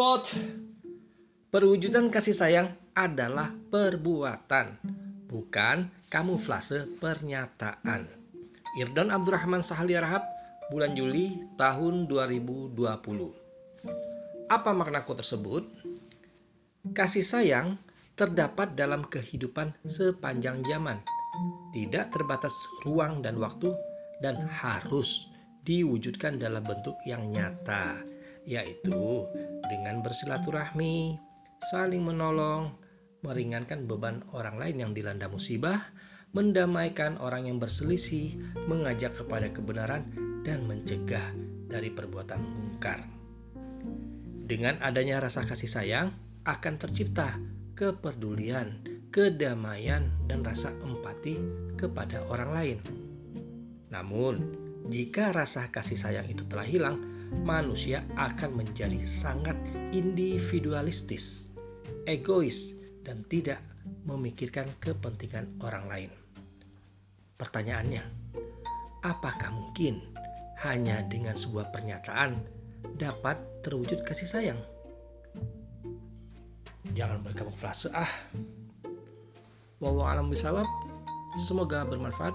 Quote, perwujudan kasih sayang adalah perbuatan, bukan kamuflase pernyataan. Irdon Abdurrahman Sahli Rahab, bulan Juli tahun 2020. Apa makna quote tersebut? Kasih sayang terdapat dalam kehidupan sepanjang zaman, tidak terbatas ruang dan waktu, dan harus diwujudkan dalam bentuk yang nyata, yaitu dengan bersilaturahmi, saling menolong, meringankan beban orang lain yang dilanda musibah, mendamaikan orang yang berselisih, mengajak kepada kebenaran, dan mencegah dari perbuatan mungkar. Dengan adanya rasa kasih sayang, akan tercipta kepedulian, kedamaian, dan rasa empati kepada orang lain. Namun, jika rasa kasih sayang itu telah hilang, manusia akan menjadi sangat individualistis, egois, dan tidak memikirkan kepentingan orang lain. Pertanyaannya, apakah mungkin hanya dengan sebuah pernyataan dapat terwujud kasih sayang? Jangan berkamuflase ah. Wallahu alam bisawab. Semoga bermanfaat.